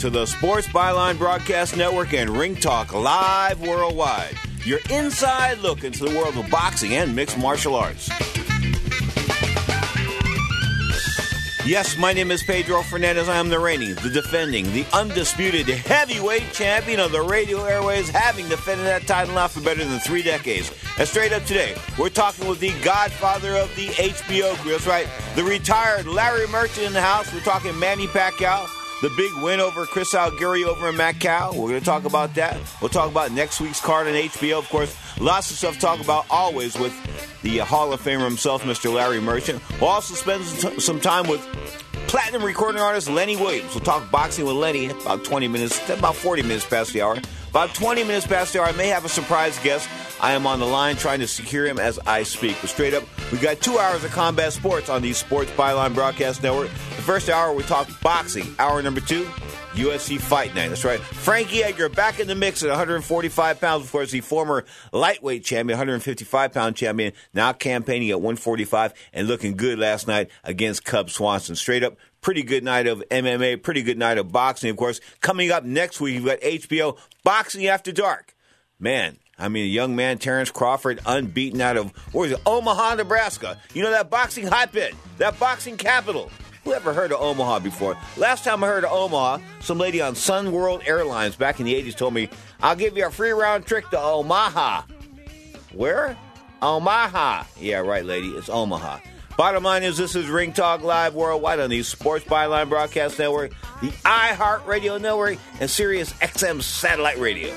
to the Sports Byline Broadcast Network and Ring Talk Live Worldwide. Your inside look into the world of boxing and mixed martial arts. Yes, my name is Pedro Fernandez. I am the reigning, the defending, the undisputed heavyweight champion of the radio airways, having defended that title now for better than three decades. And straight up today, we're talking with the godfather of the HBO crew. That's right, the retired Larry Merchant in the house. We're talking Manny Pacquiao. The big win over Chris Algieri over in Macau. We're going to talk about that. We'll talk about next week's card on HBO. Of course, lots of stuff to talk about always with the Hall of Famer himself, Mr. Larry Merchant. We'll also spend some time with platinum recording artist Lenny Williams. We'll talk boxing with Lenny about 20 minutes, about 40 minutes past the hour. About 20 minutes past the hour, I may have a surprise guest. I am on the line trying to secure him as I speak. But straight up, we got two hours of combat sports on the Sports Byline Broadcast Network. The first hour, we talk boxing. Hour number two, UFC Fight Night. That's right. Frankie Edgar back in the mix at 145 pounds. Of course, the former lightweight champion, 155 pound champion, now campaigning at 145 and looking good last night against Cub Swanson. Straight up, pretty good night of MMA, pretty good night of boxing. Of course, coming up next week, we've got HBO Boxing After Dark. Man, I mean, a young man, Terrence Crawford, unbeaten out of, where is it, Omaha, Nebraska. You know, that boxing hotbed, that boxing capital. Who ever heard of Omaha before? Last time I heard of Omaha, some lady on Sun World Airlines back in the 80s told me, I'll give you a free round trip to Omaha. Where? Omaha. Yeah, right, lady. It's Omaha. Bottom line is, this is Ring Talk Live worldwide on the Sports Byline Broadcast Network, the iHeart Radio Network, and Sirius XM Satellite Radio.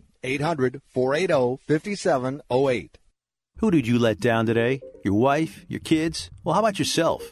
800 480 5708. Who did you let down today? Your wife? Your kids? Well, how about yourself?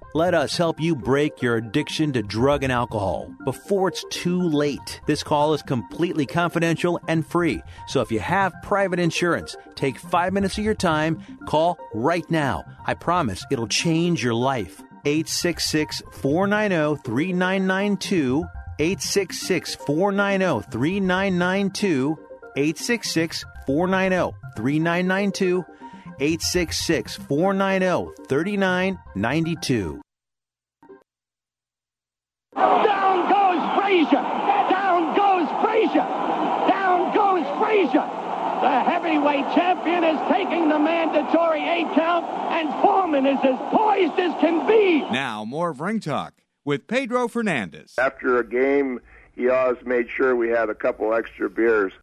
Let us help you break your addiction to drug and alcohol before it's too late. This call is completely confidential and free. So if you have private insurance, take five minutes of your time, call right now. I promise it'll change your life. 866 490 3992. 866 490 3992. 866 490 3992. 866 490 3992. Down goes Frazier! Down goes Frazier! Down goes Frazier! The heavyweight champion is taking the mandatory eight count, and Foreman is as poised as can be. Now, more of Ring Talk with Pedro Fernandez. After a game, he always made sure we had a couple extra beers.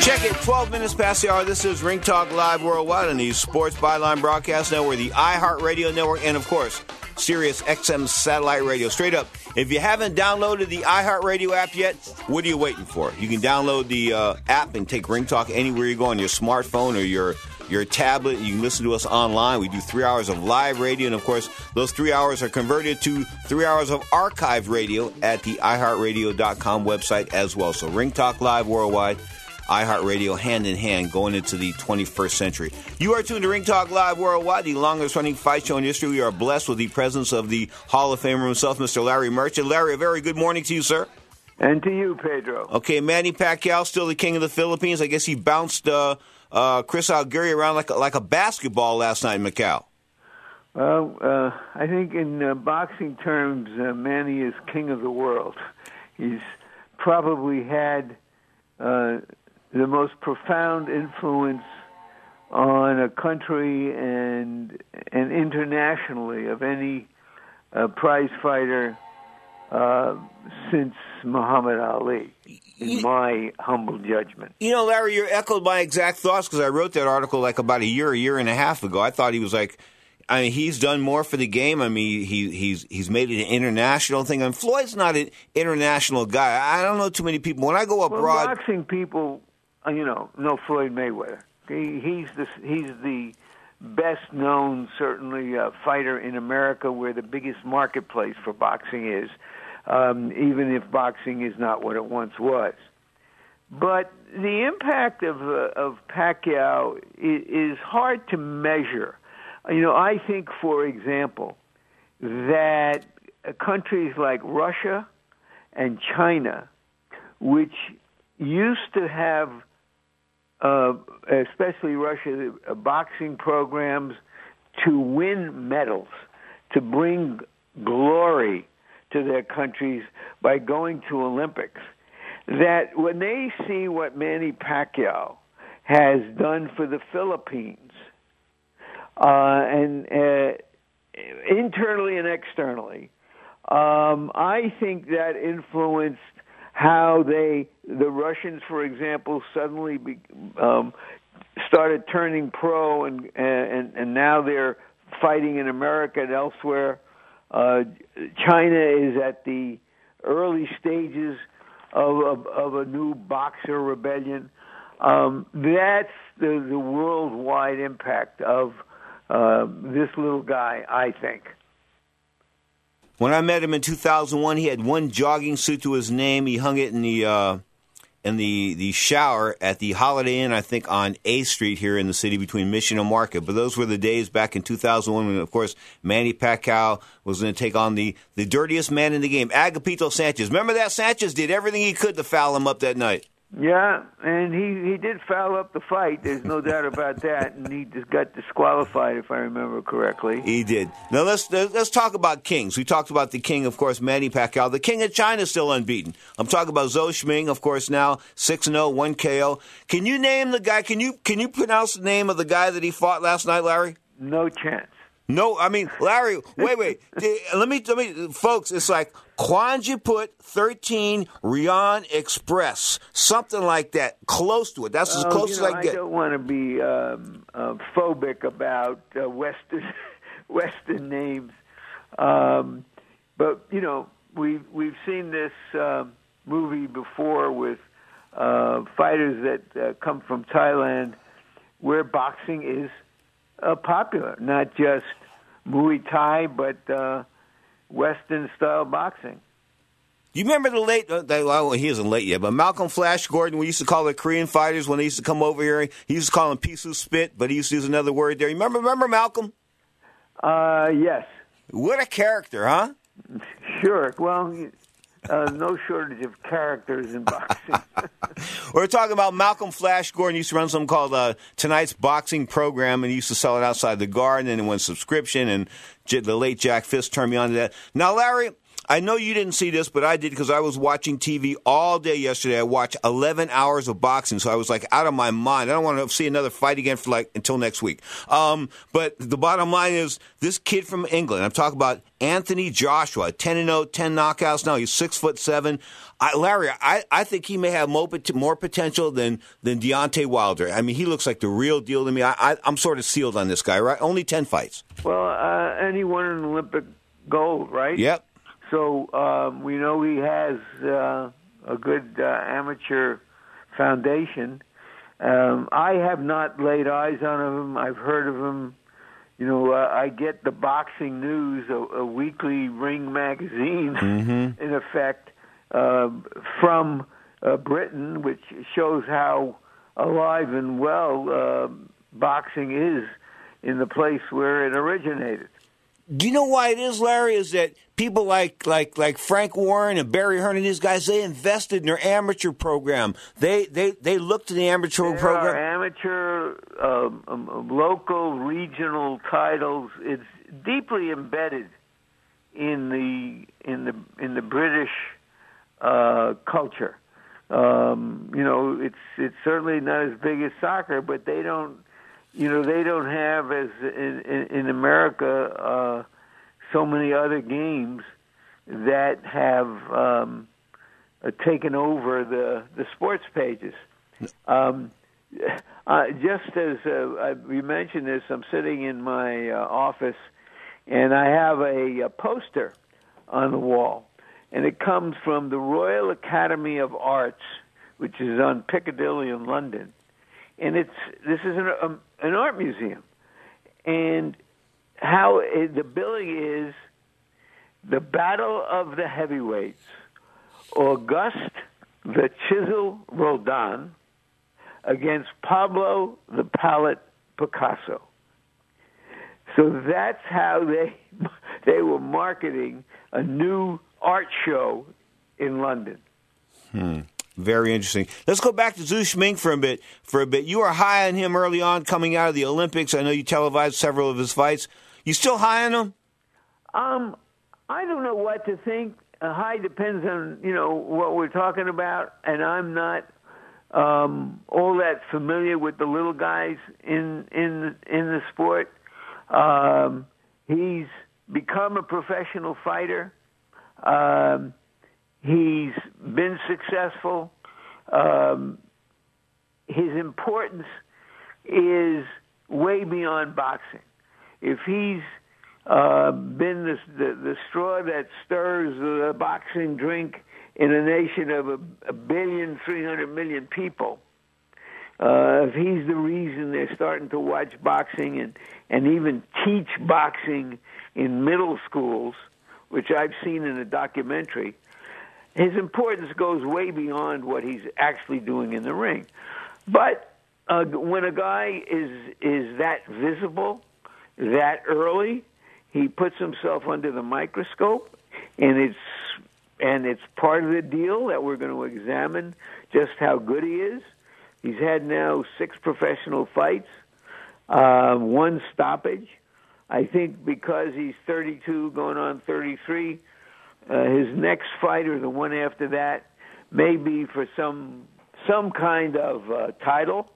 Check it, 12 minutes past the hour. This is Ring Talk Live Worldwide on the Sports Byline Broadcast Network, the iHeartRadio Network, and of course, Sirius XM Satellite Radio. Straight up, if you haven't downloaded the iHeartRadio app yet, what are you waiting for? You can download the uh, app and take Ring Talk anywhere you go on your smartphone or your your tablet. You can listen to us online. We do three hours of live radio, and of course, those three hours are converted to three hours of archived radio at the iHeartRadio.com website as well. So, Ring Talk Live Worldwide iHeartRadio hand in hand going into the 21st century. You are tuned to Ring Talk Live Worldwide, the longest running fight show in history. We are blessed with the presence of the Hall of Famer himself, Mr. Larry Merchant. Larry, a very good morning to you, sir. And to you, Pedro. Okay, Manny Pacquiao, still the king of the Philippines. I guess he bounced uh, uh, Chris Algieri around like a, like a basketball last night in Macau. Well, uh, I think in uh, boxing terms, uh, Manny is king of the world. He's probably had uh, the most profound influence on a country and and internationally of any uh, prize fighter uh, since Muhammad Ali, in my humble judgment. You know, Larry, you echoed my exact thoughts because I wrote that article like about a year, a year and a half ago. I thought he was like. I mean, he's done more for the game. I mean, he he's he's made it an international thing. And Floyd's not an international guy. I don't know too many people. When I go abroad, well, boxing people you know, no Floyd Mayweather. He, he's the he's the best known certainly uh, fighter in America, where the biggest marketplace for boxing is, um, even if boxing is not what it once was. But the impact of uh, of Pacquiao is, is hard to measure. You know, I think, for example, that countries like Russia and China, which used to have uh, especially Russia, uh, boxing programs to win medals, to bring glory to their countries by going to Olympics. That when they see what Manny Pacquiao has done for the Philippines, uh, and uh, internally and externally, um, I think that influenced how they, the Russians, for example, suddenly be, um, started turning pro, and, and and now they're fighting in America and elsewhere. Uh, China is at the early stages of, of, of a new Boxer rebellion. Um, that's the, the worldwide impact of uh, this little guy, I think. When I met him in 2001, he had one jogging suit to his name. He hung it in the uh, in the the shower at the Holiday Inn, I think, on A Street here in the city between Mission and Market. But those were the days back in 2001 when, of course, Manny Pacquiao was going to take on the the dirtiest man in the game, Agapito Sanchez. Remember that Sanchez did everything he could to foul him up that night. Yeah, and he he did foul up the fight. There's no doubt about that, and he just got disqualified, if I remember correctly. He did. Now let's let's talk about kings. We talked about the king, of course, Manny Pacquiao. The king of China is still unbeaten. I'm talking about Zou Shiming, of course, now six zero, oh, one KO. Can you name the guy? Can you can you pronounce the name of the guy that he fought last night, Larry? No chance. No, I mean, Larry, wait, wait. let me, let me, folks, it's like Quanjiput 13 Rian Express, something like that, close to it. That's as Oh, close you as know, I get. I don't want to be um, uh, phobic about uh, Western Western names, um, but you know we've we've seen this uh, movie before with uh, fighters that uh, come from Thailand, where boxing is uh, popular, not just Muay Thai, but uh, Western style boxing. You remember the late, uh, they- well, he isn't late yet, but Malcolm Flash Gordon, we used to call the Korean fighters when they used to come over here. He used to call them pisu spit, but he used to use another word there. You remember, remember Malcolm? Uh, yes, What a character, huh? sure. Well, uh, no shortage of characters in boxing. We're talking about Malcolm Flash Gordon. Used to run something called uh, tonight's boxing program, and he used to sell it outside the garden. And it went subscription, and the late Jack Fiske turned me on to that. Now, Larry, I know you didn't see this, but I did because I was watching TV all day yesterday. I watched 11 hours of boxing, so I was like out of my mind. I don't want to see another fight again for like until next week. Um, but the bottom line is this kid from England. I'm talking about Anthony Joshua, 10 and 0, 10 knockouts now. He's six foot seven. I, Larry, I, I think he may have more, more potential than than Deontay Wilder. I mean, he looks like the real deal to me. I, I, I'm sort of sealed on this guy, right? Only 10 fights. well, uh, and he won an Olympic gold, right? Yep. So um, we know he has uh, a good uh, amateur foundation. Um, I have not laid eyes on him. I've heard of him. You know, uh, I get the boxing news, a, a weekly ring magazine, in effect, uh, from uh, Britain, which shows how alive and well uh, boxing is in the place where it originated. Do you know why it is, Larry? Is that people like like like Frank Warren and Barry Hearn and these guys they invested in their amateur program. They they they looked at the amateur There program. amateur, um, um, local, regional titles. It's deeply embedded in the in the in the British uh, culture. Um, you know, it's it's certainly not as big as soccer, but they don't, you know, they don't have as in, in, in America uh, so many other games that have um, uh, taken over the the sports pages. Um, uh, just as uh, you mentioned this, I'm sitting in my uh, office and I have a, a poster on the wall, and it comes from the Royal Academy of Arts, which is on Piccadilly in London, and it's this is an, um, an art museum, and how it, the billing is the Battle of the Heavyweights, August the Chisel Rodin against Pablo the Palette Picasso. So that's how they they were marketing a new art show in London. Very interesting. Let's go back to Zou Shiming for a bit. For a bit, you were high on him early on, coming out of the Olympics. I know you televised several of his fights. You still high on him? Um, I don't know what to think. Uh, high depends on you know what we're talking about, and I'm not um, all that familiar with the little guys in in in the sport. Um, he's become a professional fighter. Um, he's been successful. Um, his importance is way beyond boxing. If he's uh, been the, the the straw that stirs the boxing drink in a nation of a, a billion, three hundred million people, uh, if he's the reason they're starting to watch boxing and and even teach boxing in middle schools, which I've seen in a documentary, his importance goes way beyond what he's actually doing in the ring. But uh, when a guy is is that visible, that early, he puts himself under the microscope, and it's and it's part of the deal that we're going to examine just how good he is. He's had now six professional fights, uh, one stoppage. I think because he's 32, going on 33, uh, his next fight or the one after that may be for some some kind of uh, title,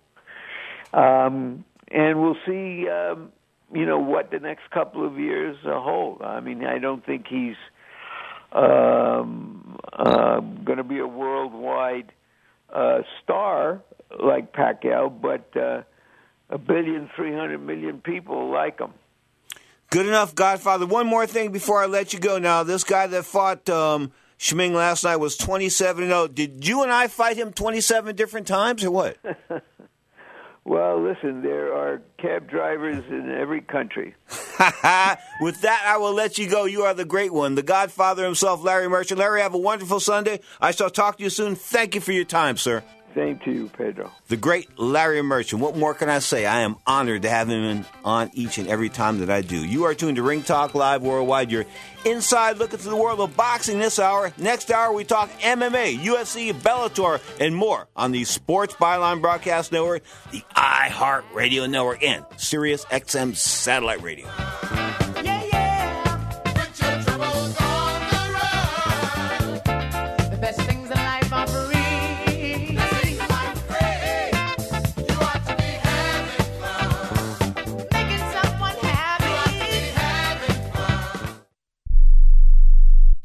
um, and we'll see. Um, you know what the next couple of years uh, hold. I mean, I don't think he's um, uh, going to be a worldwide uh, star like Pacquiao, but uh, a billion, three hundred million people like him. Good enough, Godfather. One more thing before I let you go. Now, this guy that fought um, Shiming last night was 27 0. Did you and I fight him 27 different times or what? well, listen, there are cab drivers in every country. With that, I will let you go. You are the great one, the Godfather himself, Larry Merchant. Larry, have a wonderful Sunday. I shall talk to you soon. Thank you for your time, sir. Same to you, Pedro. The great Larry Merchant. What more can I say? I am honored to have him on each and every time that I do. You are tuned to Ring Talk Live Worldwide. Your inside look into the world of boxing this hour. Next hour, we talk MMA, UFC, Bellator, and more on the Sports Byline Broadcast Network, the iHeart Radio Network, and Sirius XM Satellite Radio.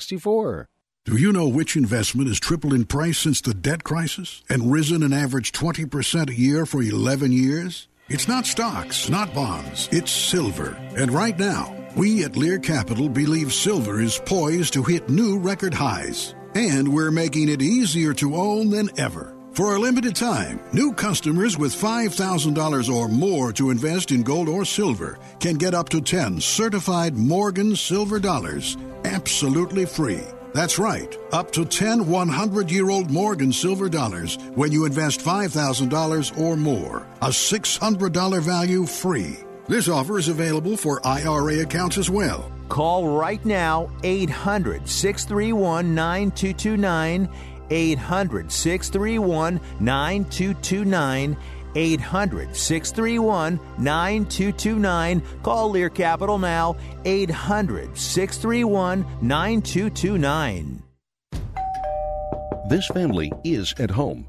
64. Do you know which investment has tripled in price since the debt crisis and risen an average 20% a year for 11 years? It's not stocks, not bonds, it's silver. And right now, we at Lear Capital believe silver is poised to hit new record highs. And we're making it easier to own than ever. For a limited time, new customers with $5,000 or more to invest in gold or silver can get up to 10 certified Morgan silver dollars absolutely free. That's right, up to 10 100 year old Morgan silver dollars when you invest $5,000 or more. A $600 value free. This offer is available for IRA accounts as well. Call right now 800 631 9229. 800 631 9229. 800 631 9229. Call Lear Capital now. 800 631 9229. This family is at home,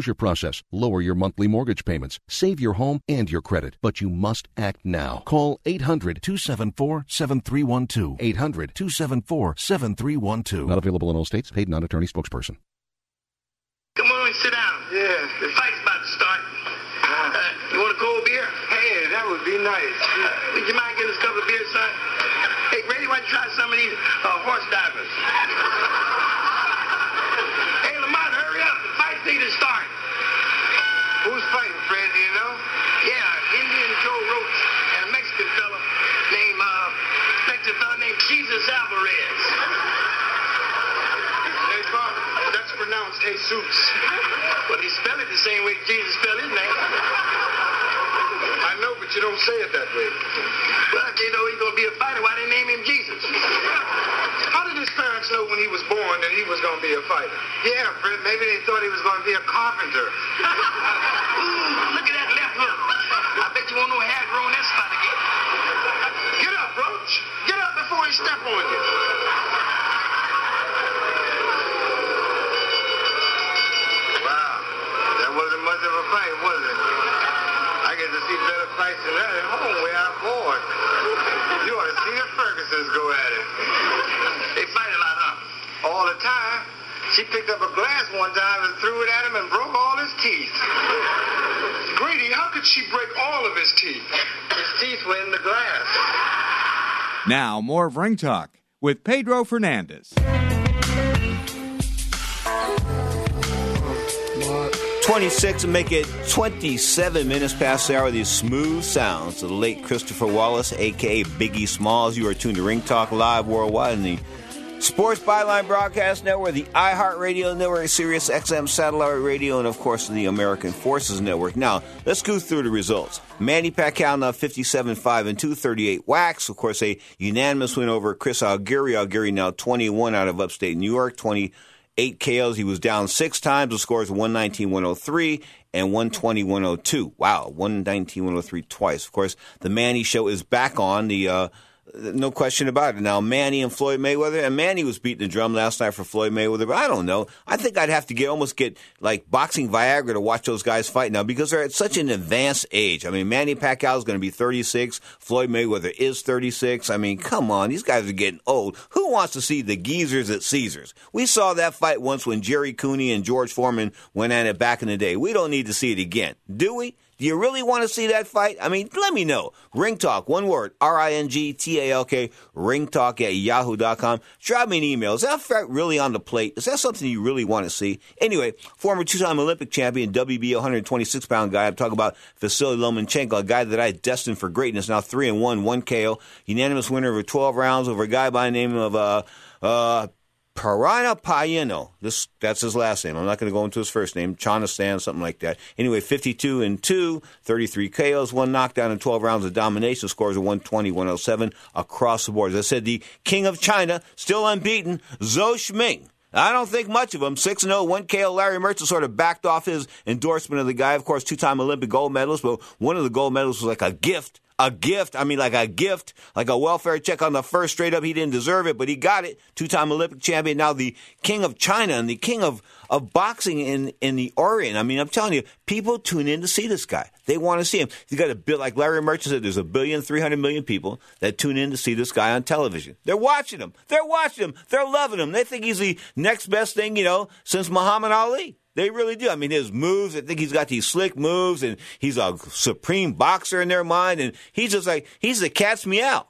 foreclosure process, lower your monthly mortgage payments, save your home and your credit. But you must act now. Call 800 274 7312. 800 274 7312. Not available in all states. Paid non attorney spokesperson. Come on, sit down. Yeah. The fight's about to start. Uh, you want a cold beer? Hey, that would be nice. Uh, would you mind getting us a couple of beers, son? Hey, Grady, why don't you try some of these uh, horse divers? hey, Lamont, hurry up. The fight's need to start. Who's fighting, Fred? Do you know? Yeah, Indian Joe Roach and a Mexican fella named, uh, Mexican fella named Jesus Alvarez. Hey, Bob, that's pronounced Jesus. Well, he spelled it the same way Jesus spelled his name. I know, but you don't say it that way. Well, if they know he's going to be a fighter, why they name him Jesus? How did his parents know when he was born that he was going to be a fighter? Yeah, Fred, maybe they thought he was going to be a carpenter. Ooh, look at that left hook. I bet you won't know hair grow in that spot again. Get up, Roach. Get up before he step on you. Wow, that wasn't much of a fight, was it? I get to fights than that at home I'm born. You ought to see the Fergusons go at it. They fight a lot, huh? All the time. She picked up a glass one time and threw it at him and broke all his teeth. Grady, how could she break all of his teeth? His teeth were in the glass. Now, more of Ring Talk with Pedro Fernandez. 26 and make it 27 minutes past the hour. These smooth sounds of the late Christopher Wallace, aka Biggie Smalls. You are tuned to Ring Talk Live worldwide in the Sports Byline Broadcast Network, the iHeartRadio Network, Sirius XM Satellite Radio, and of course the American Forces Network. Now, let's go through the results. Manny Pacquiao now 57 5 and 238 wax. Of course, a unanimous win over Chris Algieri. Algieri now 21 out of upstate New York, 20- eight KOs. He was down six times. The score is 119 103 and 120 102. Wow, 119 103 twice. Of course, the Manny show is back on. The uh, no question about it. Now, Manny and Floyd Mayweather, and Manny was beating the drum last night for Floyd Mayweather, but I don't know. I think I'd have to get almost get like boxing Viagra to watch those guys fight now because they're at such an advanced age. I mean, Manny Pacquiao is going to be 36. Floyd Mayweather is 36. I mean, come on, these guys are getting old. Who wants to see the geezers at Caesars? We saw that fight once when Jerry Cooney and George Foreman went at it back in the day. We don't need to see it again, do we? Do you really want to see that fight? I mean, let me know. Ring Talk, one word, R I N G T A L K, Ring Talk at yahoo.com. Drop me an email. Is that fight really on the plate? Is that something you really want to see? Anyway, former two time Olympic champion, WBO 126 pound guy, I'm talking about Vasily Lomachenko, a guy that I destined for greatness, now 3 and 1, 1 KO, unanimous winner over 12 rounds over a guy by the name of, uh, uh, Parana Payeno. This that's his last name. I'm not going to go into his first name. Chanistan, something like that. Anyway, 52 and 2, 33 KOs, one knockdown and 12 rounds of domination. Scores of 120, 107 across the board. As I said, the king of China, still unbeaten, Zou Shiming. I don't think much of him. 6 0, 1 KO. Larry Merchant sort of backed off his endorsement of the guy. Of course, two time Olympic gold medalist, but one of the gold medals was like a gift a gift. I mean, like a gift, like a welfare check on the first straight up. He didn't deserve it, but he got it. Two time Olympic champion, now the king of China and the king of, of boxing in, in the Orient. I mean, I'm telling you, people tune in to see this guy. They want to see him. You got a bit like Larry Merchant said, there's a billion, three hundred million people that tune in to see this guy on television. They're watching him. They're watching him. They're loving him. They think he's the next best thing, you know, since Muhammad Ali. They really do. I mean, his moves, I think he's got these slick moves and he's a supreme boxer in their mind. And he's just like, he's the cat's meow.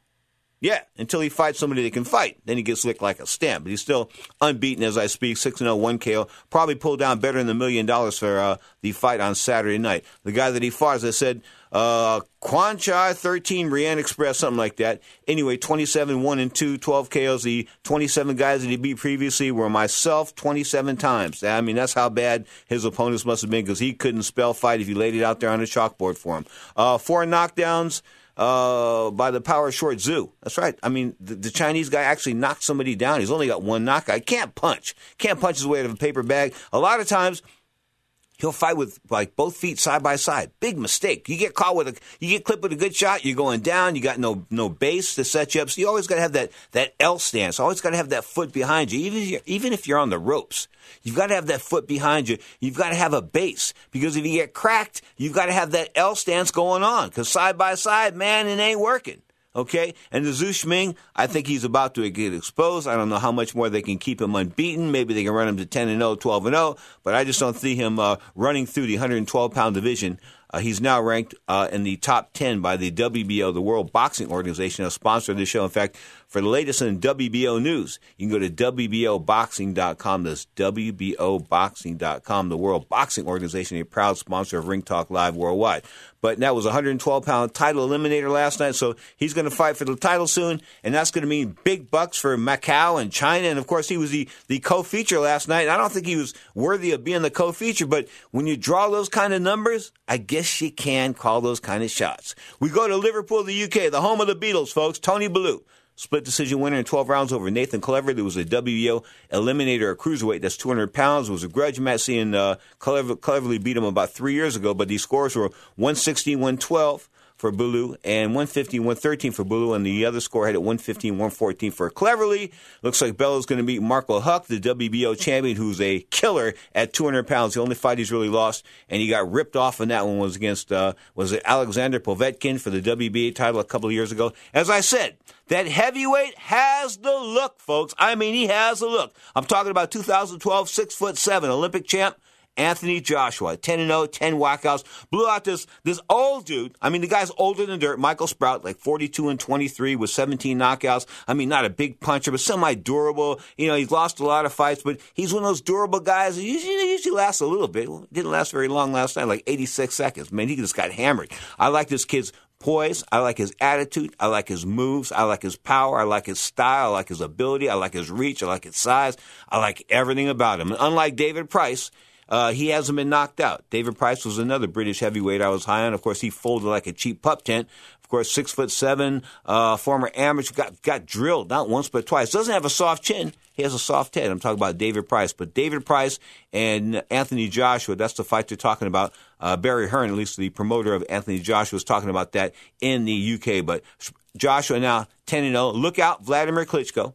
Yeah, until he fights somebody that can fight. Then he gets licked like a stamp. But he's still unbeaten as I speak, 6 0, 1 KO. Probably pulled down better than a million dollars for uh, the fight on Saturday night. The guy that he fought, as I said, uh, Quan Chai 13, Rian Express, something like that. Anyway, 27, 1 and 2, 12 KOs. The 27 guys that he beat previously were myself 27 times. I mean, that's how bad his opponents must have been because he couldn't spell fight if you laid it out there on a chalkboard for him. Uh, four knockdowns. Uh, by the power short zoo. That's right. I mean, the, the, Chinese guy actually knocked somebody down. He's only got one knockout. Can't punch. Can't punch his way out of a paper bag. A lot of times, He'll fight with like both feet side by side. Big mistake. You get caught with a, you get clipped with a good shot. You're going down. You got no no base to set you up. So you always got to have that that L stance. Always got to have that foot behind you. Even if you're, even if you're on the ropes, you've got to have that foot behind you. You've got to have a base because if you get cracked, you've got to have that L stance going on. Because side by side, man, it ain't working. Okay, and the Zou Shiming, I think he's about to get exposed. I don't know how much more they can keep him unbeaten. Maybe they can run him to 10 and 0, 12 and 0, but I just don't see him uh, running through the 112 pound division. Uh, he's now ranked uh, in the top 10 by the WBO, the World Boxing Organization, a sponsor of this show. In fact, for the latest in WBO news, you can go to WBOboxing.com. That's WBOboxing.com, the World Boxing Organization, a proud sponsor of Ring Talk Live worldwide. But that was a 112 pound title eliminator last night, so he's going to fight for the title soon, and that's going to mean big bucks for Macau and China. And of course, he was the, the co feature last night. I don't think he was worthy of being the co feature, but when you draw those kind of numbers, I get yes, she can call those kind of shots. We go to Liverpool, the UK, the home of the Beatles, folks. Tony Bellew. Split decision winner in 12 rounds over Nathan Clever. There was a WBO eliminator, a cruiserweight that's 200 pounds. It was a grudge match seeing uh, Clever, Cleverly beat him about three years ago, but these scores were 116, 112 for Bellew and 115, 113 for Bellew, and the other score had at 115, 114 for Cleverly. Looks like Bellew's going to beat Marco Huck, the WBO champion, who's a killer at 200 pounds. The only fight he's really lost, and he got ripped off in that one was against uh, was it Alexander Povetkin for the WBA title a couple of years ago. As I said, that heavyweight has the look, folks. I mean, he has the look. I'm talking about 2012, six foot seven Olympic champ. Anthony Joshua, 10 0, 10 walkouts, blew out this this old dude. I mean, the guy's older than dirt. Michael Sprott, like 42 and 23 with 17 knockouts. I mean, not a big puncher, but semi durable. You know, he's lost a lot of fights, but he's one of those durable guys that usually, usually lasts a little bit. Well, didn't last very long last night, like 86 seconds. Man, he just got hammered. I like this kid's poise. I like his attitude. I like his moves. I like his power. I like his style. I like his ability. I like his reach. I like his size. I like everything about him. And unlike David Price, uh, he hasn't been knocked out. David Price was another British heavyweight I was high on. Of course, he folded like a cheap pup tent. Of course, six foot seven, uh, former amateur, got got drilled not once but twice. Doesn't have a soft chin. He has a soft head. I'm talking about David Price. But David Price and Anthony Joshua, that's the fight they're talking about. Uh, Barry Hearn, at least the promoter of Anthony Joshua, was talking about that in the UK. But Joshua now 10 0. Look out, Vladimir Klitschko,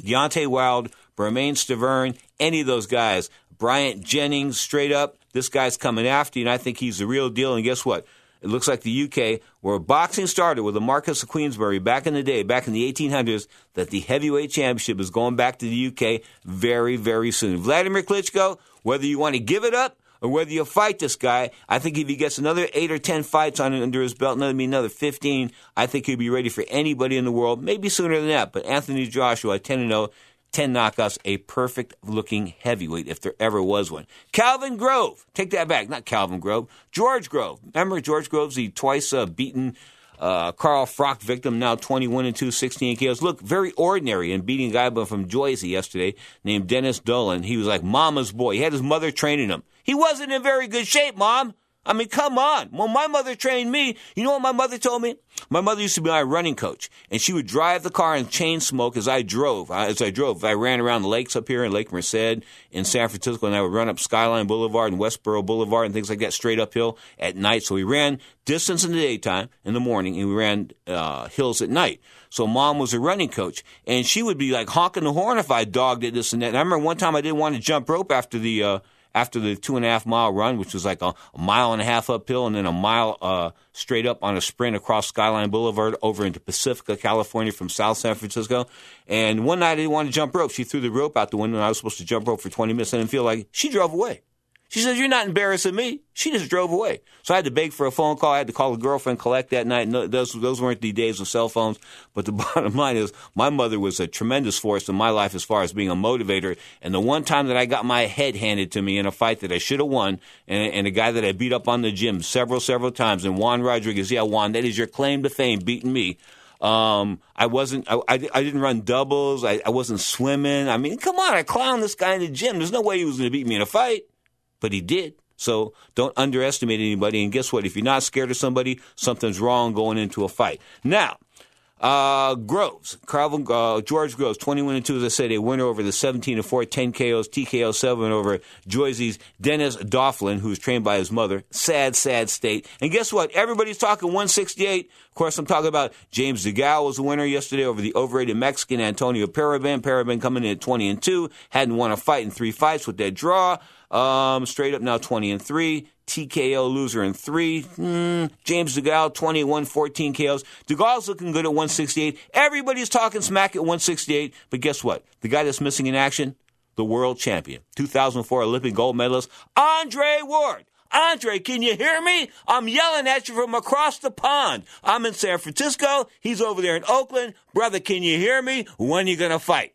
Deontay Wild, Bermane Stiverne, any of those guys. Bryant Jennings, straight up, this guy's coming after you, and I think he's the real deal. And guess what? It looks like the UK, where boxing started with the Marquess of Queensberry back in the day, back in the 1800s, that the heavyweight championship is going back to the UK very, very soon. Vladimir Klitschko, whether you want to give it up or whether you fight this guy, I think if he gets another eight or ten fights on under his belt, another another fifteen, I think he'll be ready for anybody in the world. Maybe sooner than that. But Anthony Joshua, ten and zero, 10 knockouts, a perfect looking heavyweight if there ever was one. Calvin Grove, take that back, not Calvin Grove, George Grove. Remember George Grove's the twice uh, beaten uh, Carl Froch victim, now 21 and 2, 16 KOs. Look, very ordinary in beating a guy from Jersey yesterday named Dennis Dolan. He was like mama's boy. He had his mother training him. He wasn't in very good shape, mom. I mean, come on. When my mother trained me, you know what my mother told me? My mother used to be my running coach, and she would drive the car and chain smoke as I drove. As I drove, I ran around the lakes up here in Lake Merced in San Francisco, and I would run up Skyline Boulevard and Westborough Boulevard and things like that straight uphill at night. So we ran distance in the daytime, in the morning, and we ran uh, hills at night. So mom was a running coach, and she would be like honking the horn if I dogged it, this and that. And I remember one time I didn't want to jump rope after the uh, after the two and a half mile run, which was like a, a mile and a half uphill and then a mile uh, straight up on a sprint across Skyline Boulevard over into Pacifica, California from South San Francisco. And one night I didn't want to jump rope. She threw the rope out the window and I was supposed to jump rope for 20 minutes. I didn't feel like she drove away. She says, You're not embarrassing me. She just drove away. So I had to beg for a phone call. I had to call a girlfriend, collect that night. No, those, those weren't the days of cell phones. But the bottom line is, my mother was a tremendous force in my life as far as being a motivator. And the one time that I got my head handed to me in a fight that I should have won, and, and a guy that I beat up on the gym several, several times, and Juan Rodriguez, yeah, Juan, that is your claim to fame, beating me. Um, I wasn't, I, I, I, didn't run doubles. I, I wasn't swimming. I mean, come on, I clowned this guy in the gym. There's no way he was going to beat me in a fight, but he did. So don't underestimate anybody. And guess what? If you're not scared of somebody, something's wrong going into a fight. Now, uh, Groves, uh, George Groves, 21 and 2, as I said, a winner over the 17 and 4, 10 KOs, TKO 7 over Jersey's Dennis Douglin, who's trained by his mother. Sad, sad state. And guess what? Everybody's talking 168. Of course, I'm talking about James DeGale was the winner yesterday over the overrated Mexican Antonio Periban. Periban coming in at 20 and 2, hadn't won a fight in three fights with that draw. Um, straight up now 20 and 3. TKO loser in three. Hmm. James DeGale, 21, 14 KOs. DeGale's looking good at 168. Everybody's talking smack at 168. But guess what? The guy that's missing in action? The world champion. 2004 Olympic gold medalist, Andre Ward. Andre, can you hear me? I'm yelling at you from across the pond. I'm in San Francisco. He's over there in Oakland. Brother, can you hear me? When you gonna fight?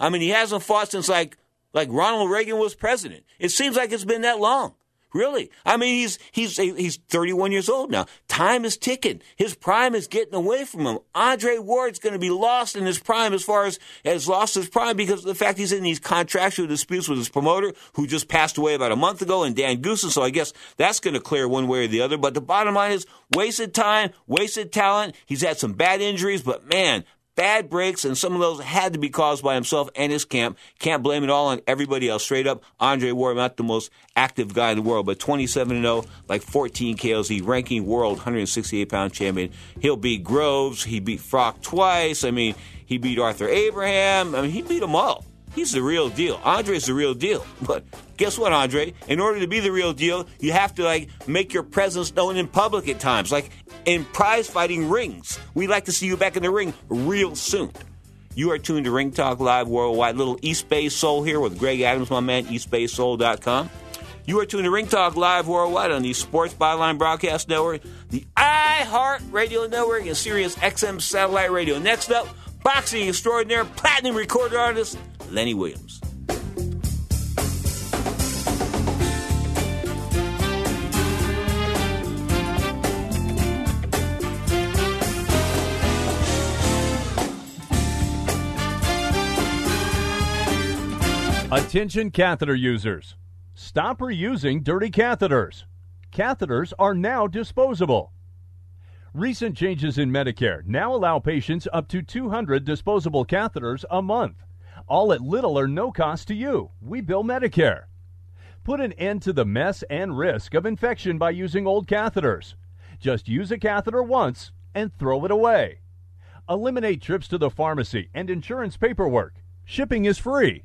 I mean, he hasn't fought since like like Ronald Reagan was president. It seems like it's been that long. Really? I mean, he's he's he's 31 years old now. Time is ticking. His prime is getting away from him. Andre Ward's going to be lost in his prime as far as has lost his prime because of the fact he's in these contractual disputes with his promoter, who just passed away about a month ago, and Dan Goossen. So I guess that's going to clear one way or the other. But the bottom line is wasted time, wasted talent. He's had some bad injuries, but man, bad breaks, and some of those had to be caused by himself and his camp. Can't blame it all on everybody else. Straight up, Andre Ward, not the most active guy in the world, but 27 0, like 14 KOs. He ranking world 168 pound champion. He'll beat Groves. He beat Froch twice. I mean, he beat Arthur Abraham. I mean, he beat them all. He's the real deal. Andre's the real deal. But guess what, Andre? In order to be the real deal, you have to like make your presence known in public at times. Like in prize fighting rings. We'd like to see you back in the ring real soon. You are tuned to Ring Talk Live Worldwide. Little East Bay Soul here with Greg Adams, my man, eastbaysoul.com. You are tuned to Ring Talk Live Worldwide on the Sports Byline Broadcast Network, the iHeart Radio Network, and Sirius XM Satellite Radio. Next up, boxing extraordinaire, platinum recorded artist, Lenny Williams. Attention catheter users. Stop reusing dirty catheters. Catheters are now disposable. Recent changes in Medicare now allow patients up to 200 disposable catheters a month, all at little or no cost to you. We bill Medicare. Put an end to the mess and risk of infection by using old catheters. Just use a catheter once and throw it away. Eliminate trips to the pharmacy and insurance paperwork. Shipping is free.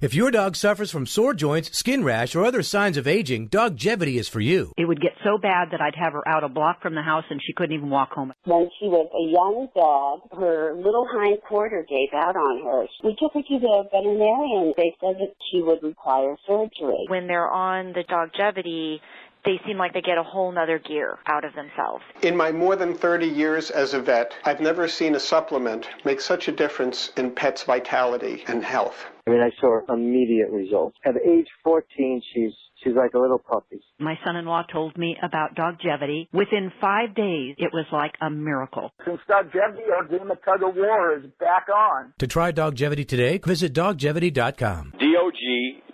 If your dog suffers from sore joints, skin rash, or other signs of aging, Doggevity is for you. It would get so bad that I'd have her out a block from the house and she couldn't even walk home. When she was a young dog, her little hind quarter gave out on her. We took her to the veterinarian. They said that she would require surgery. When they're on the Doggevity, they seem like they get a whole nother gear out of themselves. In my more than 30 years as a vet, I've never seen a supplement make such a difference in pets' vitality and health. I mean, I saw immediate results. At age 14, she's she's like a little puppy. My son-in-law told me about Doggevity. Within five days, it was like a miracle. Since Doggevity, our game of tug of war is back on. To try Doggevity today, visit doggevity.com. D-O-G-G-E-V-I-T-I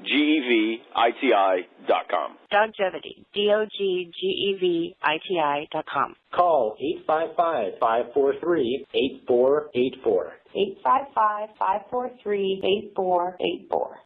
dot com. Doggevity. D-O-G-G-E-V-I-T-I dot com. Call 855-543-8484. 855-543-8484.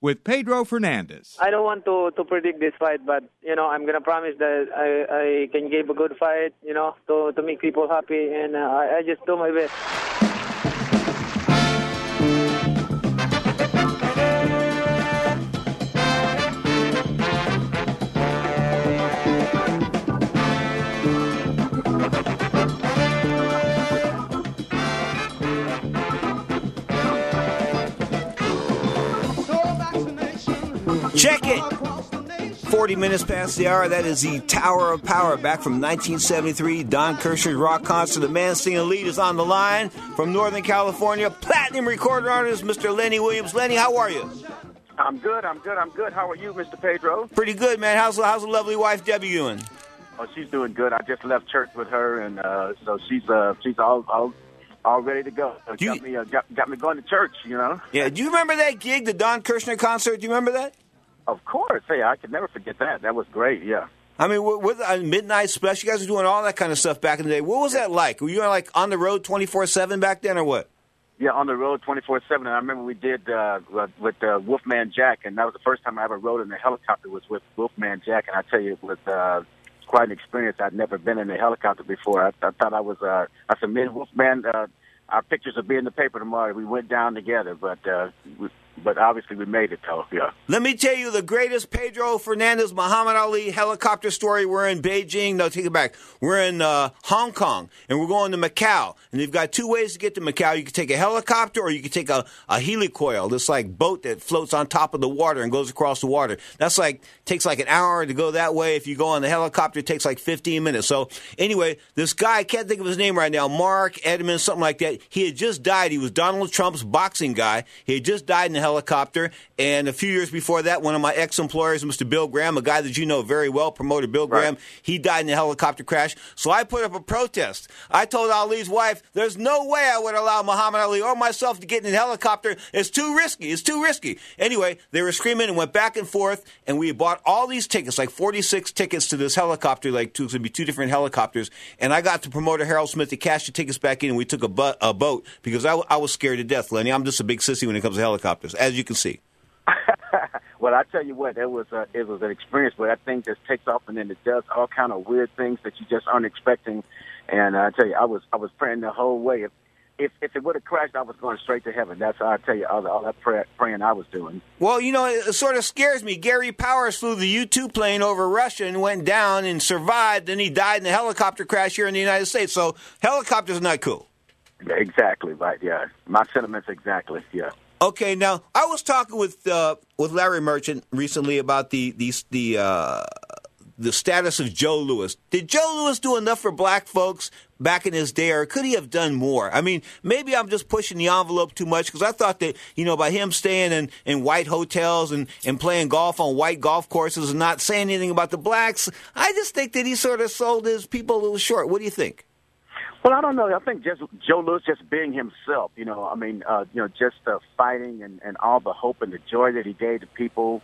with Pedro Fernandez. I don't want to, to predict this fight, but you know I'm gonna promise that I, I can give a good fight, you know, to, to make people happy, and uh, I, I just do my best. Check it. 40 minutes past the hour. That is the Tower of Power back from 1973. Don Kirshner's rock concert. The man singing lead is on the line from Northern California. Platinum recorder artist, Mr. Lenny Williams. Lenny, how are you? I'm good. I'm good. I'm good. How are you, Mr. Pedro? Pretty good, man. How's how's the lovely wife Debbie doing? Oh, she's doing good. I just left church with her, and uh, so she's uh, she's all all all ready to go. So You- got me uh, got, got me going to church. You know. Yeah. Do you remember that gig, the Don Kirshner concert? Do you remember that? Of course. Hey, I could never forget that. That was great. Yeah. I mean, with, with uh, Midnight special? you guys were doing all that kind of stuff back in the day. What was that like? Were you like on the road twenty four seven back then, or what? Yeah, on the road 24/7. And I remember we did uh, with- uh, Wolfman Jack, and that was the first time I ever rode in a helicopter was with Wolfman Jack. And I tell you, it was uh, quite an experience. I'd never been in a helicopter before. I, I thought I was. Uh, I submitted Wolfman. Uh, our pictures will be in the paper tomorrow. We went down together, but uh, we, but obviously we made it though. Yeah. Let me tell you the greatest Pedro Fernandez Muhammad Ali helicopter story. We're in Beijing. No, take it back. We're in uh, Hong Kong, and we're going to Macau. And they've got two ways to get to Macau. You can take a helicopter, or you can take a, a helicoil, this like boat that floats on top of the water and goes across the water. That's like takes like an hour to go that way. If you go on the helicopter, it takes like 15 minutes. So anyway, this guy I can't think of his name right now. Mark Edmonds, something like that. He had just died. He was Donald Trump's boxing guy. He had just died in a helicopter. And a few years before that, one of my ex-employers, Mr. Bill Graham, a guy that you know very well, promoter Bill Graham, he died in a helicopter crash. So I put up a protest. I told Ali's wife, "There's no way I would allow Muhammad Ali or myself to get in a helicopter. It's too risky. It's too risky." Anyway, they were screaming and went back and forth, and we bought all these tickets, like 46 tickets to this helicopter, like two, it's gonna be two different helicopters. And I got the promoter Harold Smith to cash the tickets back in, and we took a, bu- a boat because I, w- I was scared to death, Lenny. I'm just a big sissy when it comes to helicopters, as you can see. Well, I tell you what, it was uh, it was an experience but that thing just takes off and then it does all kind of weird things that you just aren't expecting. And I tell you, I was I was praying the whole way. If if, if it would have crashed, I was going straight to heaven. That's how I tell you all, the, all that pray, praying I was doing. Well, you know, it sort of scares me. Gary Powers flew the U 2 plane over Russia and went down and survived. Then he died in a helicopter crash here in the United States. So helicopters are not cool. Exactly right. Yeah, my sentiments exactly. Yeah. Okay, now I was talking with uh, with Larry Merchant recently about the the the uh, the status of Joe Louis. Did Joe Louis do enough for black folks back in his day, or could he have done more? I mean, maybe I'm just pushing the envelope too much because I thought that you know by him staying in, in white hotels and, and playing golf on white golf courses and not saying anything about the blacks, I just think that he sort of sold his people a little short. What do you think? Well, I don't know. I think just Joe Louis just being himself. You know, I mean, uh, you know, just uh, fighting and, and all the hope and the joy that he gave to people.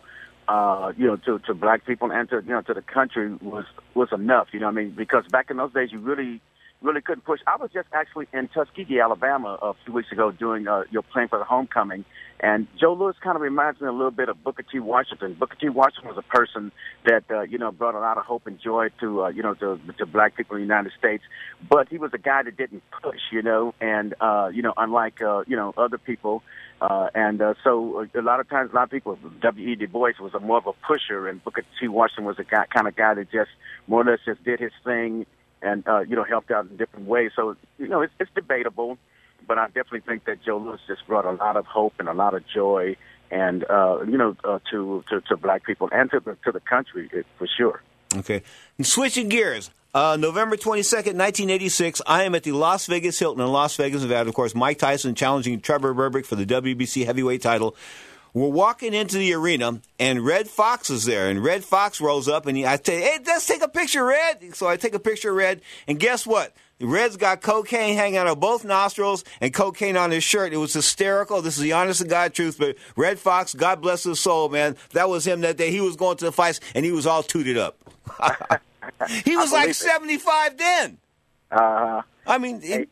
Uh, you know, to to black people and to you know to the country was was enough. You know, I mean, because back in those days, you really really couldn't push. I was just actually in Tuskegee, Alabama, a few weeks ago doing uh, your playing for the homecoming, and Joe Louis kind of reminds me a little bit of Booker T. Washington. Booker T. Washington was a person that uh, you know brought a lot of hope and joy to uh, you know to, to black people in the United States, but he was a guy that didn't push, you know, and uh, you know unlike uh, you know other people. Uh, and uh, so a lot of times, a lot of people, W.E. Du Bois was a more of a pusher, and Booker T. Washington was a guy, kind of guy that just more or less just did his thing and uh, you know helped out in different ways. So you know it's, it's debatable, but I definitely think that Joe Louis just brought a lot of hope and a lot of joy, and uh, you know uh, to, to to black people and to the to the country for sure. Okay. Switching gears. Uh, November 22nd, 1986, I am at the Las Vegas Hilton in Las Vegas, Nevada. Of course, Mike Tyson challenging Trevor Berbick for the WBC heavyweight title. We're walking into the arena, and Redd Foxx is there. And Redd Foxx rolls up, and he, I say, "Hey, let's take a picture, Red." So I take a picture of Red, and guess what? Red's got cocaine hanging out of both nostrils and cocaine on his shirt. It was hysterical. This is the honest to God truth. But Redd Foxx, God bless his soul, man. That was him that day. He was going to the fights, and he was all tooted up. he was like 75 then. Uh, I mean, it,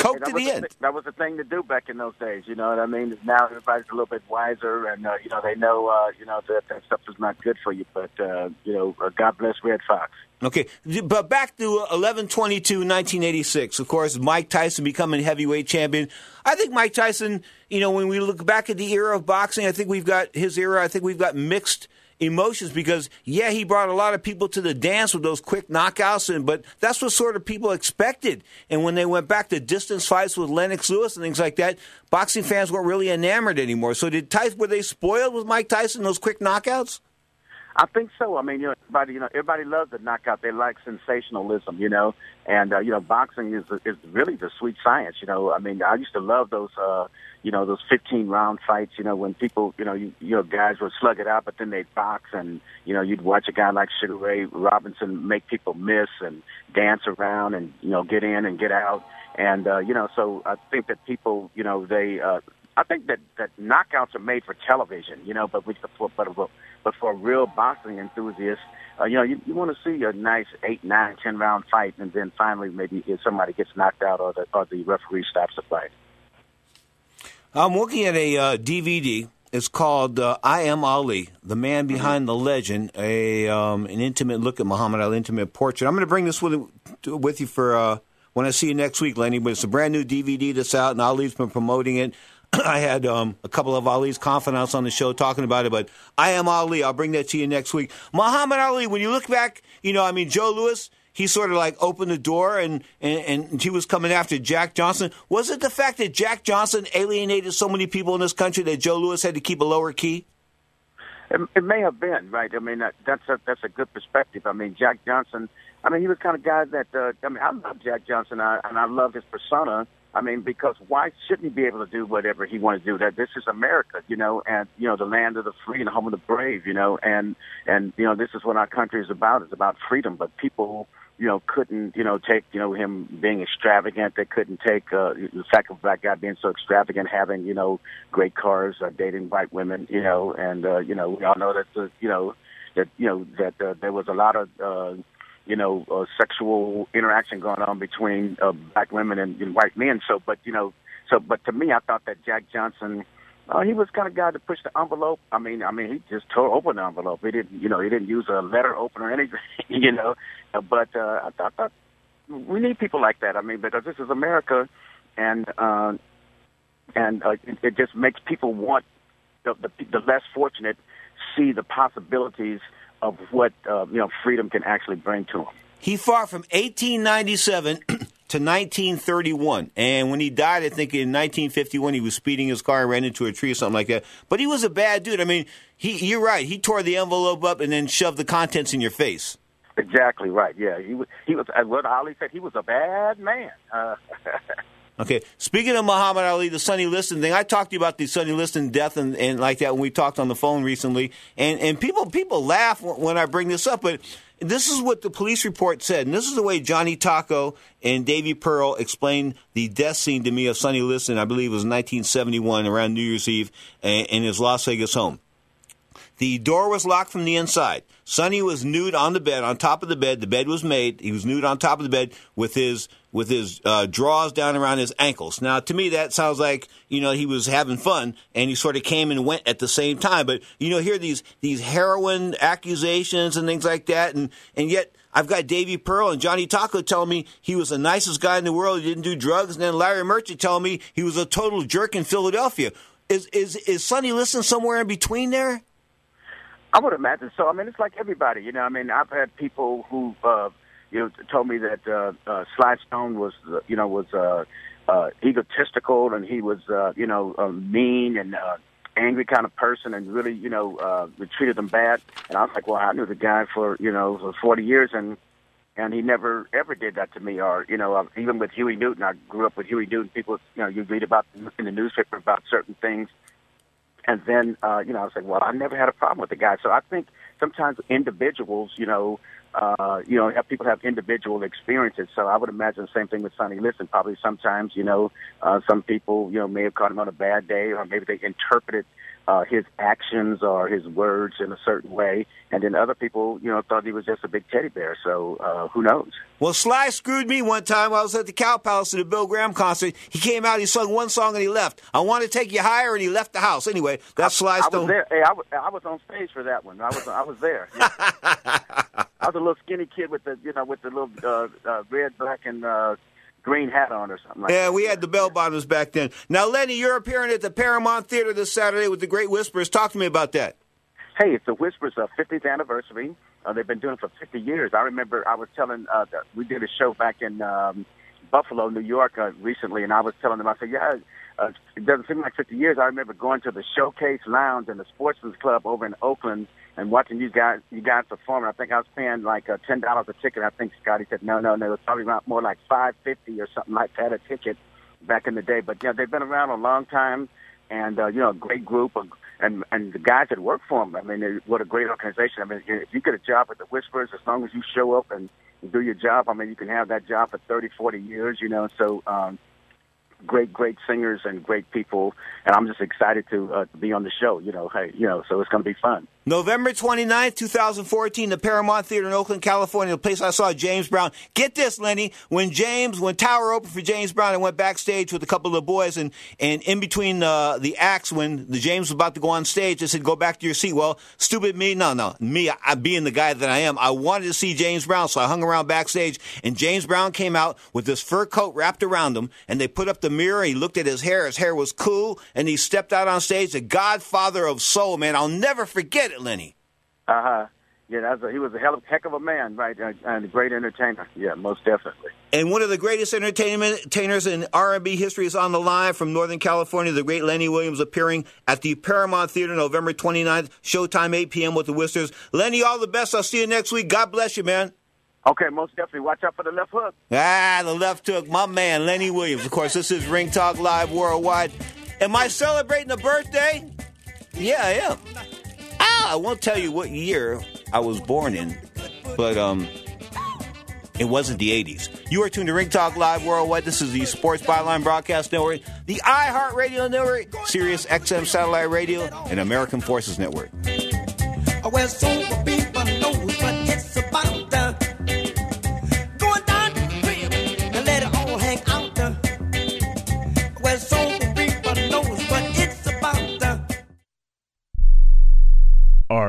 coke that to was the end. thi- that was the thing to do back in those days. You know what I mean? Now everybody's a little bit wiser, and uh, you know they know uh, you know that that stuff is not good for you. But uh, you know, uh, God bless Redd Foxx. Okay, but back to 1122 1986. Of course, Mike Tyson becoming heavyweight champion. I think Mike Tyson, you know, when we look back at the era of boxing, I think we've got his era, I think we've got mixed emotions because yeah, he brought a lot of people to the dance with those quick knockouts and but that's what sort of people expected. And when they went back to distance fights with Lennox Lewis and things like that, boxing fans weren't really enamored anymore. So did Tyson were they spoiled with Mike Tyson those quick knockouts? I think so. I mean, you know, everybody, you know, everybody loves the knockout. They like sensationalism, you know, and uh, you know, boxing is is really the sweet science. You know, I mean, I used to love those, uh, you know, those 15 round fights. You know, when people, you know, you, you know, guys would slug it out, but then they'd box, and you know, you'd watch a guy like Sugar Ray Robinson make people miss and dance around, and you know, get in and get out, and uh, you know, so I think that people, you know, they. uh I think that that knockouts are made for television, you know, but we, but but but for a real boxing enthusiast, uh, you know, you, you want to see a nice eight, nine, ten round fight, and then finally maybe somebody gets knocked out or the or the referee stops the fight. I'm looking at a uh, DVD. It's called uh, "I Am Ali: The Man Behind the Legend," a um, an intimate look at Muhammad Ali, intimate portrait. I'm going to bring this with with you for uh, when I see you next week, Lenny. But it's a brand new DVD that's out, and Ali's been promoting it. I had um, a couple of Ali's confidants on the show talking about it, but I am Ali. I'll bring that to you next week. Muhammad Ali, when you look back, you know, I mean, Joe Louis, he sort of like opened the door and, and, and he was coming after Jack Johnson. Was it the fact that Jack Johnson alienated so many people in this country that Joe Louis had to keep a lower key? It, it may have been right. I mean, that, that's a that's a good perspective. I mean, Jack Johnson. I mean, he was kind of guy that. Uh, I mean, I love Jack Johnson, I, and I love his persona. I mean, because why shouldn't he be able to do whatever he wants to do? That this is America, you know, and you know the land of the free and the home of the brave, you know, and and you know this is what our country is about. It's about freedom. But people, you know, couldn't you know take you know him being extravagant. They couldn't take uh, the fact of black guy being so extravagant, having you know great cars, uh, dating white women, you know, and uh, you know we all know that the you know that you know that uh, there was a lot of uh, you know, uh, sexual interaction going on between uh, black women and, and white men. So, but you know, so but to me, I thought that Jack Johnson, uh, he was kind of guy to push the envelope. I mean, I mean, he just tore open the envelope. He didn't, you know, he didn't use a letter opener or anything, you know. Uh, but uh, I, I thought we need people like that. I mean, because this is America, and uh, and uh, it, it just makes people want the, the the less fortunate see the possibilities of what uh, you know freedom can actually bring to him. He fought from 1897 to 1931, and when he died, I think in 1951 he was speeding his car and ran into a tree or something like that. But he was a bad dude. I mean, he you're right. He tore the envelope up and then shoved the contents in your face. Exactly right. Yeah, he was. He was. As what Ali said, he was a bad man. Uh, Okay. Speaking of Muhammad Ali, the Sonny Liston thing, I talked to you about the Sonny Liston death and, and like that when we talked on the phone recently, and and people people laugh when I bring this up, but this is what the police report said, and this is the way Johnny Tocco and Davy Pearl explained the death scene to me of Sonny Liston. I believe it was 1971 around New Year's Eve in his Las Vegas home. The door was locked from the inside. Sonny was nude on the bed, on top of the bed. The bed was made. He was nude on top of the bed with his with his uh, drawers down around his ankles. Now, to me, that sounds like you know he was having fun, and he sort of came and went at the same time. But you know, hear these these heroin accusations and things like that, and and yet I've got Davy Pearl and Johnny Tocco telling me he was the nicest guy in the world. He didn't do drugs, and then Larry Merchant telling me he was a total jerk in Philadelphia. Is is is Sonny Liston somewhere in between there? I would imagine so. I mean, it's like everybody, you know. I mean, I've had people who, uh, you know, told me that uh, uh, Sly Stone was, you know, was uh, uh, egotistical and he was, uh, you know, uh, mean and uh, angry kind of person and really, you know, uh, treated them bad. And I was like, well, I knew the guy for, you know, for 40 years and and he never ever did that to me. Or you know, uh, even with Huey Newton, I grew up with Huey Newton. People, you know, you read about in the newspaper about certain things and then, uh, you know, I was like, well, I never had a problem with the guy. So I think sometimes individuals, you know, uh, you know, people have individual experiences. So I would imagine the same thing with Sonny Liston. Probably sometimes, you know, uh, some people, you know, may have caught him on a bad day, or maybe they interpreted uh, his actions or his words in a certain way, and then other people, you know, thought he was just a big teddy bear. So uh, who knows? Well, Sly screwed me one time. I was at the Cow Palace at a Bill Graham concert. He came out, he sung one song, and he left. I want to take you higher, and he left the house. Anyway, that's Sly Stone. I was there. Hey, I was, I was on stage for that one. I was, I was there. Yeah. I was a little skinny kid with the, you know, with the little uh, uh, red, black, and uh, green hat on or something like yeah, that. we had the bell bottoms back then. Now, Lenny, you're appearing at the Paramount Theater this Saturday with the Great Whispers. Talk to me about that. Hey, it's the Whispers' uh, 50th anniversary. Uh, they've been doing it for 50 years. I remember I was telling, uh, that we did a show back in um, Buffalo, New York uh, recently, and I was telling them, I said, yeah, uh, it doesn't seem like 50 years. I remember going to the Showcase Lounge and the Sportsman's Club over in Oakland and watching you guys you guys perform. I think I was paying like uh, ten dollars a ticket. I think Scotty said no, no, no. It was probably around more like five fifty or something like that a ticket back in the day. But yeah, they've been around a long time, and uh, you know, a great group, of, and and the guys that work for them. I mean, they, what a great organization. I mean, if you get a job at the Whispers, as long as you show up and do your job, I mean, you can have that job for thirty, forty years. You know, so. um great, great singers and great people, and I'm just excited to uh, be on the show. You know, hey, you know, so it's going to be fun. November 29th, 2014, the Paramount Theater in Oakland, California, the place I saw James Brown. Get this, Lenny, when James, when Tower opened for James Brown, I went backstage with a couple of the boys, and, and in between uh, the acts, when the James was about to go on stage, they said, go back to your seat. Well, stupid me, no, no, me, I, being the guy that I am, I wanted to see James Brown, so I hung around backstage, and James Brown came out with this fur coat wrapped around him, and they put up the mirror, he looked at his hair, his hair was cool, and he stepped out on stage, the godfather of soul, man, I'll never forget it, Lenny. Uh huh. Yeah, that's a, he was a hell of, a heck of a man, right? And a great entertainer. Yeah, most definitely. And one of the greatest entertainers in R&B history is on the line from Northern California. The great Lenny Williams appearing at the Paramount Theater November 29th. Showtime 8 p.m. with the Whispers. Lenny, all the best. I'll see you next week. God bless you, man. Okay, most definitely. Watch out for the left hook. Ah, the left hook. My man, Lenny Williams. Of course, this is Ring Talk Live Worldwide. Am I celebrating a birthday? Yeah, I am. Ah, I won't tell you what year I was born in, but um, it wasn't the 80s. You are tuned to Ring Talk Live Worldwide. This is the Sports Byline Broadcast Network, the iHeartRadio Network, Sirius XM Satellite Radio, and American Forces Network.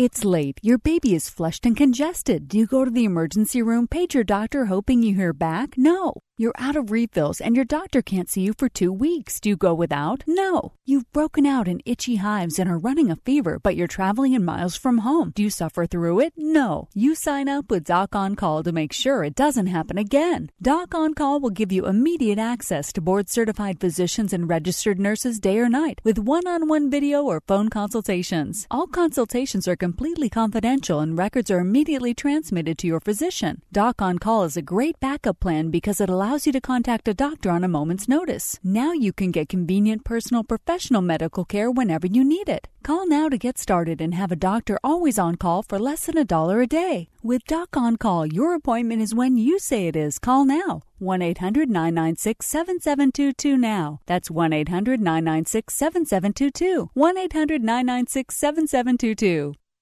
It's late. Your baby is flushed and congested. Do you go to the emergency room, page your doctor hoping you hear back? No. You're out of refills and your doctor can't see you for two weeks. Do you go without? No. You've broken out in itchy hives and are running a fever, but you're traveling in miles from home. Do you suffer through it? No. You sign up with Doc On Call to make sure it doesn't happen again. Doc On Call will give you immediate access to board certified physicians and registered nurses day or night with one on one video or phone consultations. All consultations are completely confidential and records are immediately transmitted to your physician. Doc On Call is a great backup plan because it allows allows you to contact a doctor on a moment's notice. Now you can get convenient personal professional medical care whenever you need it. Call now to get started and have a doctor always on call for less than a dollar a day. With Doc on Call, your appointment is when you say it is. Call now. 1 800 996 7722 now. That's 1 800 996 7722. 1 800 996 7722.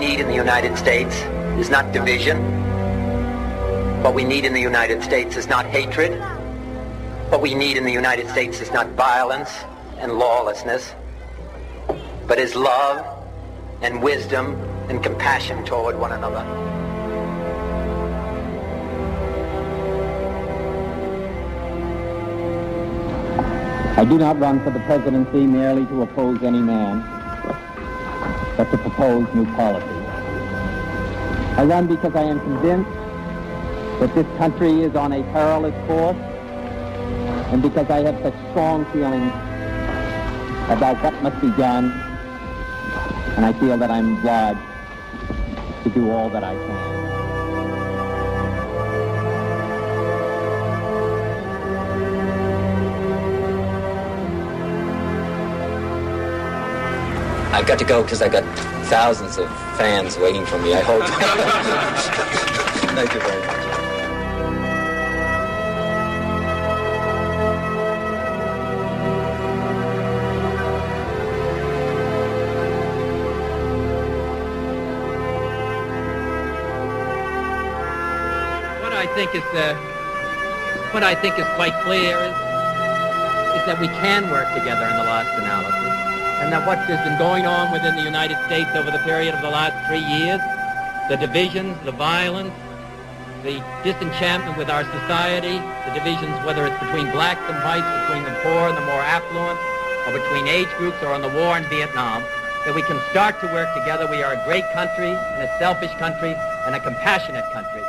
Need in the United States is not division. What we need in the United States is not hatred. What we need in the United States is not violence and lawlessness, but is love and wisdom and compassion toward one another. I do not run for the presidency merely to oppose any man, but to propose new policies. I run because I am convinced that this country is on a perilous course and because I have such strong feelings about what must be done, and I feel that I'm obliged to do all that I can. I've got to go because I've got thousands of fans waiting for me, I hope. Thank you very much. What I think is uh, what I think is quite clear is is that we can work together in the last analysis, and that what has been going on within the United States over the period of the last three years, the divisions, the violence, the disenchantment with our society, the divisions whether it's between blacks and whites, between the poor and the more affluent, or between age groups or on the war in Vietnam, that we can start to work together. We are a great country and a selfish country and a compassionate country.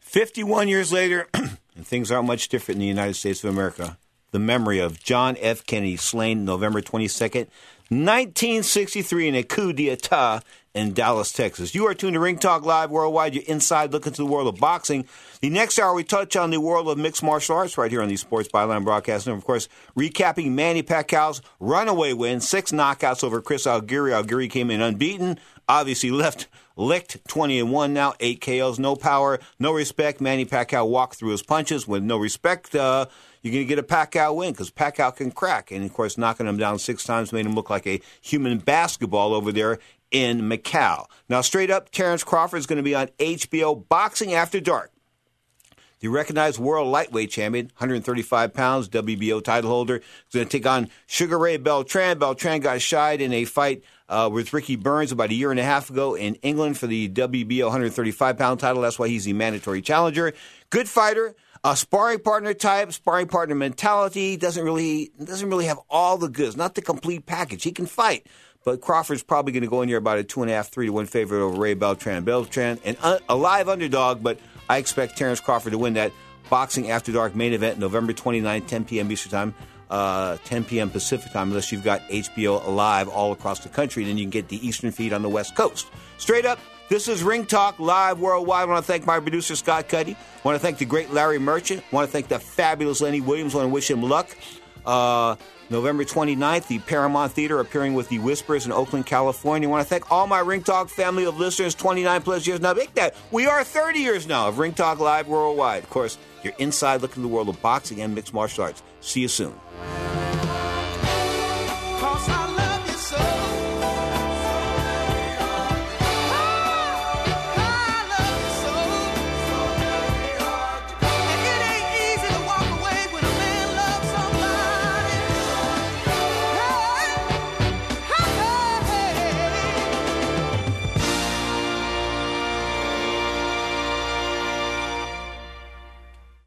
51 years later, and things aren't much different in the United States of America. The memory of John F. Kennedy, slain November 22nd, 1963, in a coup d'etat in Dallas, Texas. You are tuned to Ring Talk Live Worldwide, You're inside looking into the world of boxing. The next hour, we touch on the world of mixed martial arts right here on the Sports Byline Broadcast. And of course, recapping Manny Pacquiao's runaway win, six knockouts over Chris Algieri. Algieri came in unbeaten, obviously left licked 20 and 1 now, 8 KOs, no power, no respect. Manny Pacquiao walked through his punches with no respect. Uh, you're going to get a Pacquiao win because Pacquiao can crack. And of course, knocking him down six times made him look like a human basketball over there in Macau. Now, straight up, Terrence Crawford is going to be on HBO Boxing After Dark. The recognized world lightweight champion, 135 pounds, WBO title holder, is going to take on Sugar Ray Beltran. Beltran got shied in a fight uh, with Ricky Burns about a year and a half ago in England for the WBO 135 pound title. That's why he's the mandatory challenger. Good fighter, a sparring partner type, sparring partner mentality. Doesn't really doesn't really have all the goods, not the complete package. He can fight. But Crawford's probably going to go in here about a two and a half, three to one favorite over Ray Beltran. Beltran, an uh, a live underdog, but I expect Terrence Crawford to win that Boxing After Dark main event November 29, 10 p.m. Eastern Time, uh, 10 p.m. Pacific Time, unless you've got HBO live all across the country. Then you can get the Eastern feed on the West Coast. Straight up, this is Ring Talk live worldwide. I want to thank my producer, Scott Cuddy. I want to thank the great Larry Merchant. I want to thank the fabulous Lenny Williams. I want to wish him luck. Uh, November 29th, the Paramount Theater appearing with the Whispers in Oakland, California. I want to thank all my Ring Talk family of listeners, 29 plus years now. Make that. We are 30 years now of Ring Talk Live worldwide. Of course, you're inside looking at the world of boxing and mixed martial arts. See you soon.